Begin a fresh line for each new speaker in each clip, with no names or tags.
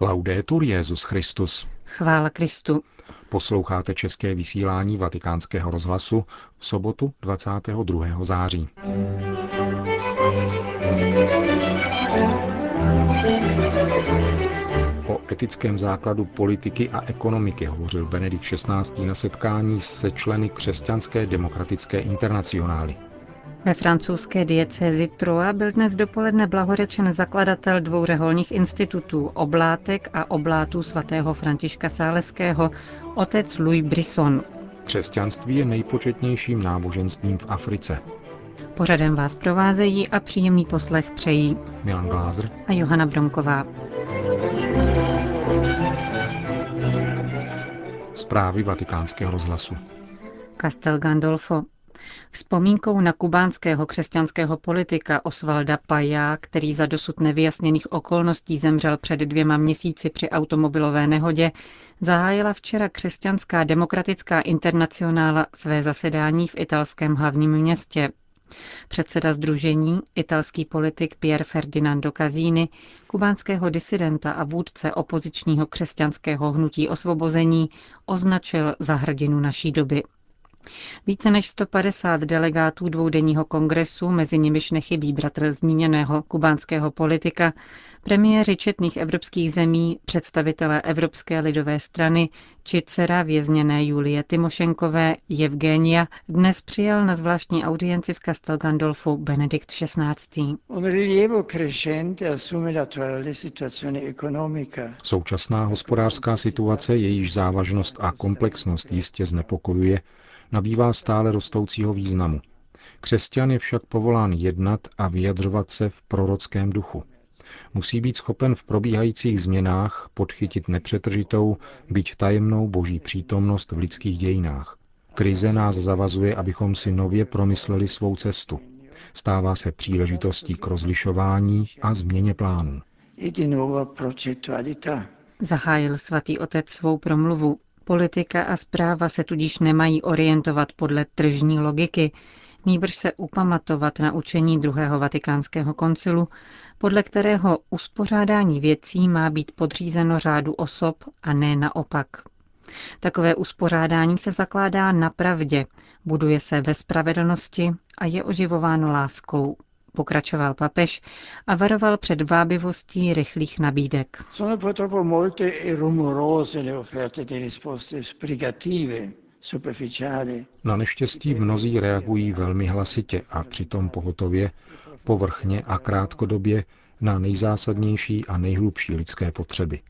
Laudetur Jezus Christus.
Chvála Kristu.
Posloucháte české vysílání Vatikánského rozhlasu v sobotu 22. září. O etickém základu politiky a ekonomiky hovořil Benedikt XVI. na setkání se členy křesťanské demokratické internacionály.
Ve francouzské diecézi Troa byl dnes dopoledne blahořečen zakladatel dvou řeholních institutů, oblátek a oblátů svatého Františka Sáleského, otec Louis Brisson.
Křesťanství je nejpočetnějším náboženstvím v Africe.
Pořadem vás provázejí a příjemný poslech přejí
Milan Glázer
a Johana Bronková.
Zprávy vatikánského rozhlasu.
Castel Gandolfo. Vzpomínkou na kubánského křesťanského politika Osvalda Paya, který za dosud nevyjasněných okolností zemřel před dvěma měsíci při automobilové nehodě, zahájila včera křesťanská demokratická internacionála své zasedání v italském hlavním městě. Předseda združení, italský politik Pier Ferdinando Casini, kubánského disidenta a vůdce opozičního křesťanského hnutí osvobození, označil za hrdinu naší doby. Více než 150 delegátů dvoudenního kongresu, mezi nimiž nechybí bratr zmíněného kubánského politika, premiéři četných evropských zemí, představitelé Evropské lidové strany či dcera vězněné Julie Timošenkové, Evgenia, dnes přijal na zvláštní audienci v Castel Gandolfu Benedikt XVI.
Současná hospodářská situace, jejíž závažnost a komplexnost jistě znepokojuje, nabývá stále rostoucího významu. Křesťan je však povolán jednat a vyjadřovat se v prorockém duchu. Musí být schopen v probíhajících změnách podchytit nepřetržitou, byť tajemnou boží přítomnost v lidských dějinách. Krize nás zavazuje, abychom si nově promysleli svou cestu. Stává se příležitostí k rozlišování a změně plánů.
Zahájil svatý otec svou promluvu. Politika a zpráva se tudíž nemají orientovat podle tržní logiky, nýbrž se upamatovat na učení druhého vatikánského koncilu, podle kterého uspořádání věcí má být podřízeno řádu osob a ne naopak. Takové uspořádání se zakládá na pravdě, buduje se ve spravedlnosti a je oživováno láskou, pokračoval papež a varoval před vábivostí rychlých nabídek.
Na neštěstí mnozí reagují velmi hlasitě a přitom pohotově, povrchně a krátkodobě na nejzásadnější a nejhlubší lidské potřeby.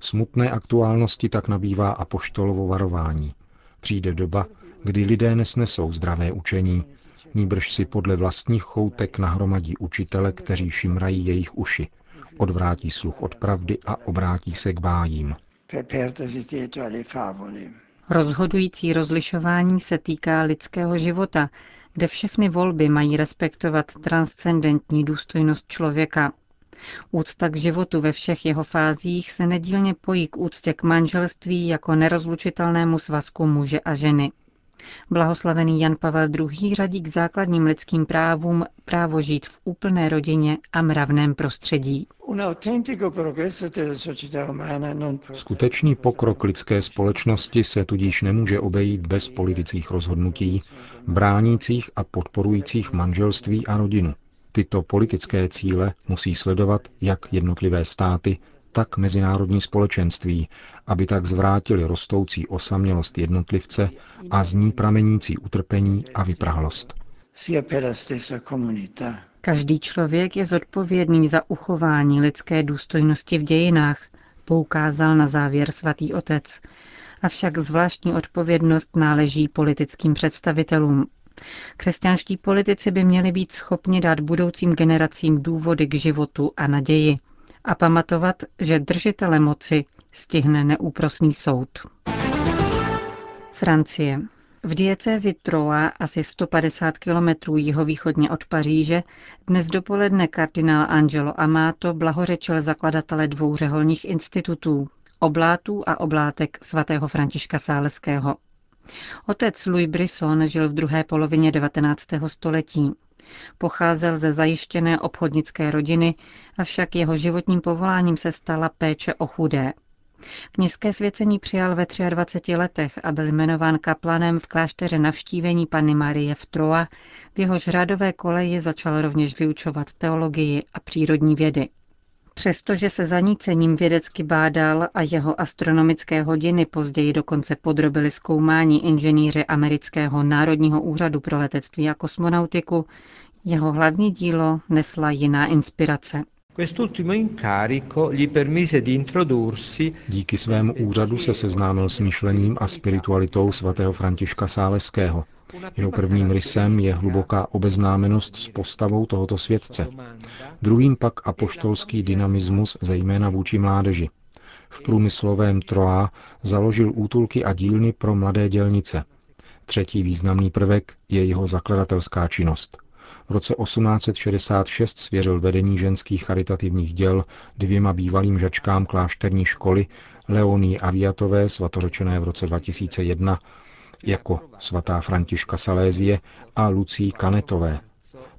Smutné aktuálnosti tak nabývá apoštolovo varování. Přijde doba, kdy lidé nesnesou zdravé učení, nýbrž si podle vlastních choutek nahromadí učitele, kteří šimrají jejich uši, odvrátí sluch od pravdy a obrátí se k bájím.
Rozhodující rozlišování se týká lidského života, kde všechny volby mají respektovat transcendentní důstojnost člověka. Úcta k životu ve všech jeho fázích se nedílně pojí k úctě k manželství jako nerozlučitelnému svazku muže a ženy. Blahoslavený Jan Pavel II. řadí k základním lidským právům právo žít v úplné rodině a mravném prostředí.
Skutečný pokrok lidské společnosti se tudíž nemůže obejít bez politických rozhodnutí, bránících a podporujících manželství a rodinu. Tyto politické cíle musí sledovat jak jednotlivé státy, tak mezinárodní společenství, aby tak zvrátili rostoucí osamělost jednotlivce a z ní pramenící utrpení a vyprahlost.
Každý člověk je zodpovědný za uchování lidské důstojnosti v dějinách, poukázal na závěr svatý otec. Avšak zvláštní odpovědnost náleží politickým představitelům. Křesťanští politici by měli být schopni dát budoucím generacím důvody k životu a naději a pamatovat, že držitele moci stihne neúprosný soud. Francie. V diecézi Troa, asi 150 kilometrů jihovýchodně od Paříže, dnes dopoledne kardinál Angelo Amato blahořečil zakladatele dvou řeholních institutů, oblátů a oblátek svatého Františka Sáleského. Otec Louis Brisson žil v druhé polovině 19. století. Pocházel ze zajištěné obchodnické rodiny, avšak jeho životním povoláním se stala péče o chudé. Kněžské svěcení přijal ve 23 letech a byl jmenován kaplanem v klášteře navštívení Panny Marie v Troa, v jehož řádové koleji začal rovněž vyučovat teologii a přírodní vědy. Přestože se zanícením vědecky bádal a jeho astronomické hodiny později dokonce podrobili zkoumání inženýři amerického Národního úřadu pro letectví a kosmonautiku, jeho hlavní dílo nesla jiná inspirace.
Díky svému úřadu se seznámil s myšlením a spiritualitou svatého Františka Sáleského. Jeho prvním rysem je hluboká obeznámenost s postavou tohoto světce. Druhým pak apoštolský dynamismus, zejména vůči mládeži. V průmyslovém Troá založil útulky a dílny pro mladé dělnice. Třetí významný prvek je jeho zakladatelská činnost – v roce 1866 svěřil vedení ženských charitativních děl dvěma bývalým žačkám klášterní školy Leonii Aviatové, svatořečené v roce 2001, jako svatá Františka Salézie a Lucí Kanetové,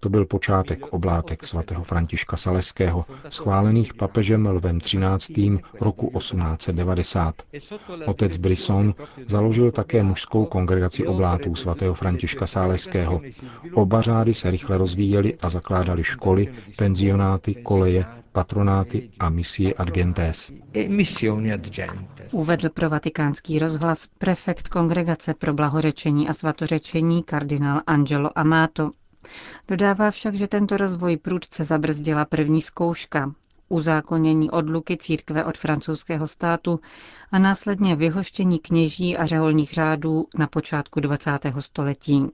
to byl počátek oblátek svatého Františka Saleského, schválených papežem Lvem XIII. roku 1890. Otec Brisson založil také mužskou kongregaci oblátů svatého Františka Saleského. Oba řády se rychle rozvíjely a zakládaly školy, penzionáty, koleje, patronáty a misie ad gentes.
Uvedl pro vatikánský rozhlas prefekt kongregace pro blahořečení a svatořečení kardinál Angelo Amato. Dodává však, že tento rozvoj prudce zabrzdila první zkouška, uzákonění odluky církve od francouzského státu a následně vyhoštění kněží a řeholních řádů na počátku 20. století.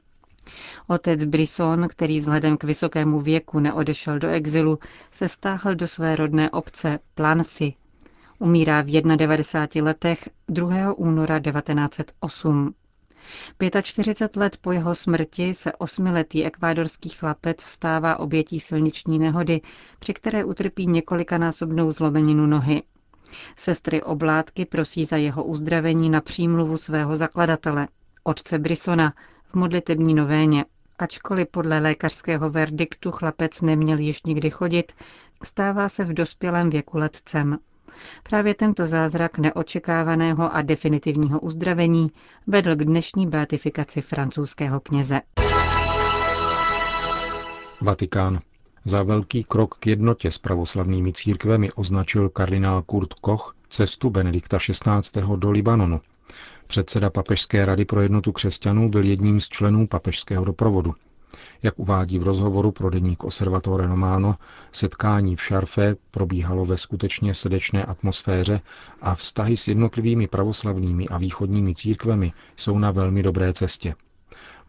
Otec Brisson, který vzhledem k vysokému věku neodešel do exilu, se stáhl do své rodné obce Plansy. Umírá v 91 letech 2. února 1908. 45 let po jeho smrti se osmiletý ekvádorský chlapec stává obětí silniční nehody, při které utrpí několikanásobnou zlomeninu nohy. Sestry oblátky prosí za jeho uzdravení na přímluvu svého zakladatele, otce Brisona, v modlitební novéně. Ačkoliv podle lékařského verdiktu chlapec neměl již nikdy chodit, stává se v dospělém věku letcem. Právě tento zázrak neočekávaného a definitivního uzdravení vedl k dnešní beatifikaci francouzského kněze.
Vatikán. Za velký krok k jednotě s pravoslavnými církvemi označil kardinál Kurt Koch cestu Benedikta XVI. do Libanonu. Předseda Papežské rady pro jednotu křesťanů byl jedním z členů papežského doprovodu. Jak uvádí v rozhovoru pro deník Osservatore Romano, setkání v Šarfe probíhalo ve skutečně srdečné atmosféře a vztahy s jednotlivými pravoslavnými a východními církvemi jsou na velmi dobré cestě.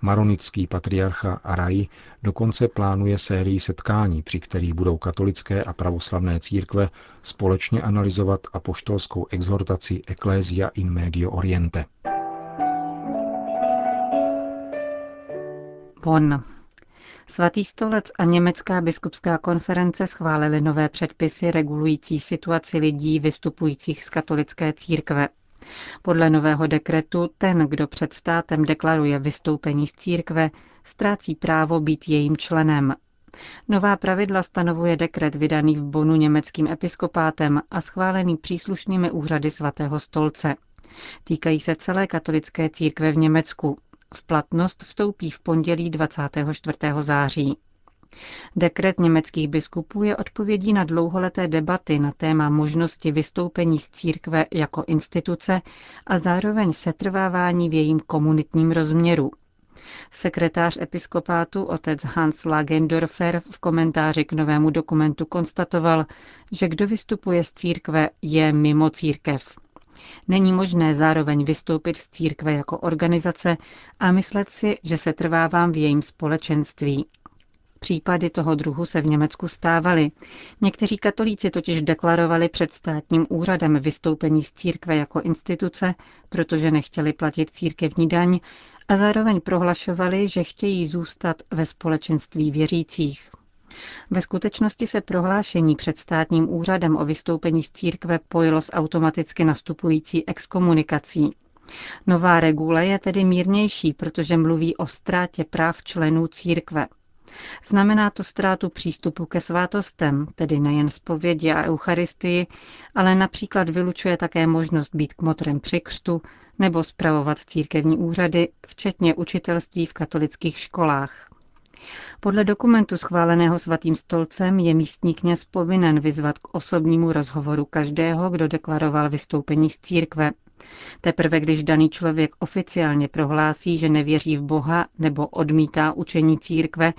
Maronický patriarcha Arai dokonce plánuje sérii setkání, při kterých budou katolické a pravoslavné církve společně analyzovat apoštolskou exhortaci Ecclesia in Medio Oriente.
Bonn. Svatý stolec a Německá biskupská konference schválili nové předpisy regulující situaci lidí vystupujících z katolické církve. Podle nového dekretu ten, kdo před státem deklaruje vystoupení z církve, ztrácí právo být jejím členem. Nová pravidla stanovuje dekret vydaný v Bonu německým episkopátem a schválený příslušnými úřady svatého stolce. Týkají se celé katolické církve v Německu, v platnost vstoupí v pondělí 24. září. Dekret německých biskupů je odpovědí na dlouholeté debaty na téma možnosti vystoupení z církve jako instituce a zároveň setrvávání v jejím komunitním rozměru. Sekretář episkopátu otec Hans Lagendorfer v komentáři k novému dokumentu konstatoval, že kdo vystupuje z církve, je mimo církev. Není možné zároveň vystoupit z církve jako organizace a myslet si, že se trvávám v jejím společenství. Případy toho druhu se v Německu stávaly. Někteří katolíci totiž deklarovali před státním úřadem vystoupení z církve jako instituce, protože nechtěli platit církevní daň a zároveň prohlašovali, že chtějí zůstat ve společenství věřících. Ve skutečnosti se prohlášení před státním úřadem o vystoupení z církve pojilo s automaticky nastupující exkomunikací. Nová regule je tedy mírnější, protože mluví o ztrátě práv členů církve. Znamená to ztrátu přístupu ke svátostem, tedy nejen zpovědi a eucharistii, ale například vylučuje také možnost být kmotrem při křtu nebo spravovat církevní úřady, včetně učitelství v katolických školách. Podle dokumentu schváleného svatým stolcem je místní kněz povinen vyzvat k osobnímu rozhovoru každého, kdo deklaroval vystoupení z církve. Teprve když daný člověk oficiálně prohlásí, že nevěří v Boha nebo odmítá učení církve,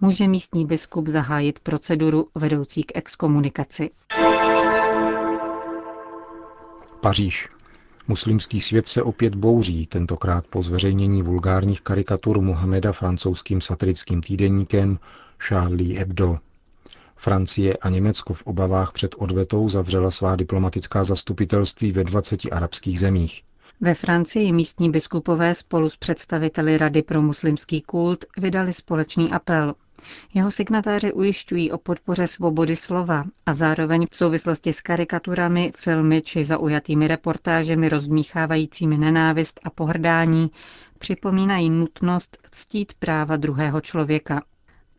může místní biskup zahájit proceduru vedoucí k exkomunikaci.
Paříž. Muslimský svět se opět bouří, tentokrát po zveřejnění vulgárních karikatur Mohameda francouzským satirickým týdeníkem Charlie Hebdo. Francie a Německo v obavách před odvetou zavřela svá diplomatická zastupitelství ve 20 arabských zemích.
Ve Francii místní biskupové spolu s představiteli Rady pro muslimský kult vydali společný apel. Jeho signatáři ujišťují o podpoře svobody slova a zároveň v souvislosti s karikaturami, filmy či zaujatými reportážemi rozmíchávajícími nenávist a pohrdání připomínají nutnost ctít práva druhého člověka.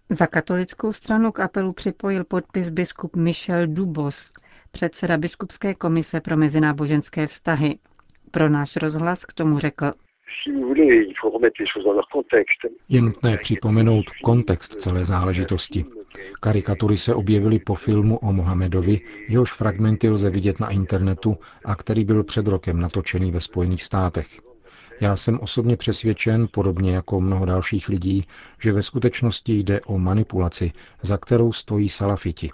Za katolickou stranu k apelu připojil podpis biskup Michel Dubos, předseda biskupské komise pro mezináboženské vztahy. Pro náš rozhlas k tomu řekl.
Je nutné připomenout kontext celé záležitosti. Karikatury se objevily po filmu o Mohamedovi, jehož fragmenty lze vidět na internetu a který byl před rokem natočený ve Spojených státech. Já jsem osobně přesvědčen, podobně jako mnoho dalších lidí, že ve skutečnosti jde o manipulaci, za kterou stojí salafiti.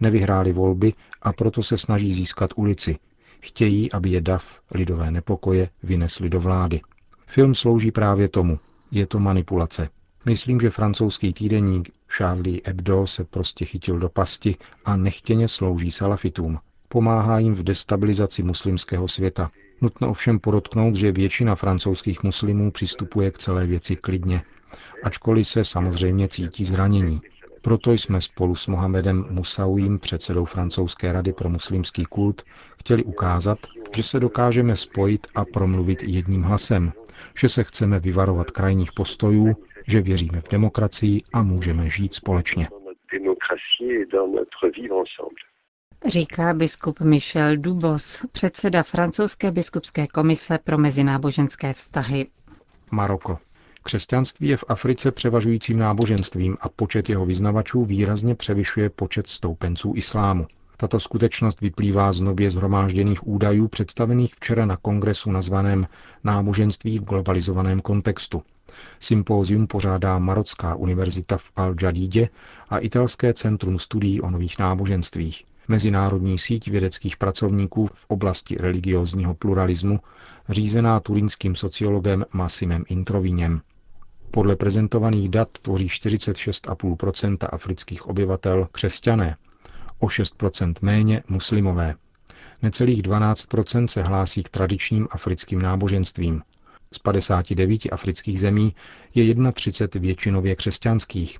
Nevyhráli volby a proto se snaží získat ulici. Chtějí, aby je DAF, lidové nepokoje, vynesli do vlády. Film slouží právě tomu. Je to manipulace. Myslím, že francouzský týdeník Charlie Hebdo se prostě chytil do pasti a nechtěně slouží salafitům. Pomáhá jim v destabilizaci muslimského světa. Nutno ovšem podotknout, že většina francouzských muslimů přistupuje k celé věci klidně, ačkoliv se samozřejmě cítí zranění. Proto jsme spolu s Mohamedem Musauím, předsedou francouzské rady pro muslimský kult, chtěli ukázat, že se dokážeme spojit a promluvit jedním hlasem, že se chceme vyvarovat krajních postojů, že věříme v demokracii a můžeme žít společně.
Říká biskup Michel Dubos, předseda francouzské biskupské komise pro mezináboženské vztahy.
Maroko. Křesťanství je v Africe převažujícím náboženstvím a počet jeho vyznavačů výrazně převyšuje počet stoupenců islámu. Tato skutečnost vyplývá z nově zhromážděných údajů představených včera na kongresu nazvaném Náboženství v globalizovaném kontextu. Sympózium pořádá Marocká univerzita v Al-Jadídě a Italské centrum studií o nových náboženstvích. Mezinárodní síť vědeckých pracovníků v oblasti religiózního pluralismu, řízená turínským sociologem Massimem Introvíněm. Podle prezentovaných dat tvoří 46,5% afrických obyvatel křesťané, o 6% méně muslimové. Necelých 12 se hlásí k tradičním africkým náboženstvím. Z 59 afrických zemí je 31 většinově křesťanských.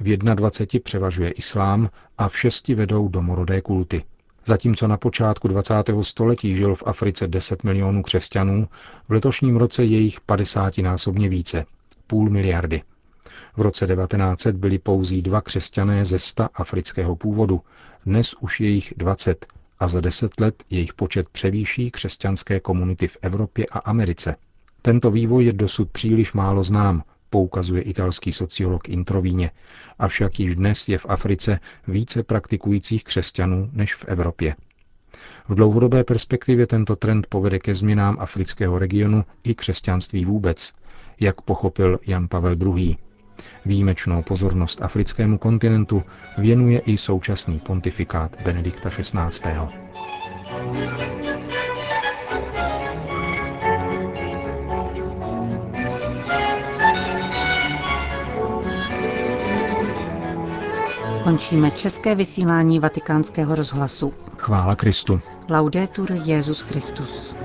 V 21 převažuje islám a v šesti vedou domorodé kulty. Zatímco na počátku 20. století žil v Africe 10 milionů křesťanů, v letošním roce je jich 50 násobně více, půl miliardy. V roce 1900 byli pouzí dva křesťané ze sta afrického původu, dnes už je jich 20 a za deset let jejich počet převýší křesťanské komunity v Evropě a Americe. Tento vývoj je dosud příliš málo znám, poukazuje italský sociolog Introvíně, avšak již dnes je v Africe více praktikujících křesťanů než v Evropě. V dlouhodobé perspektivě tento trend povede ke změnám afrického regionu i křesťanství vůbec, jak pochopil Jan Pavel II. Výjimečnou pozornost africkému kontinentu věnuje i současný pontifikát Benedikta XVI.
Končíme české vysílání vatikánského rozhlasu.
Chvála Kristu.
Laudetur Jezus Christus.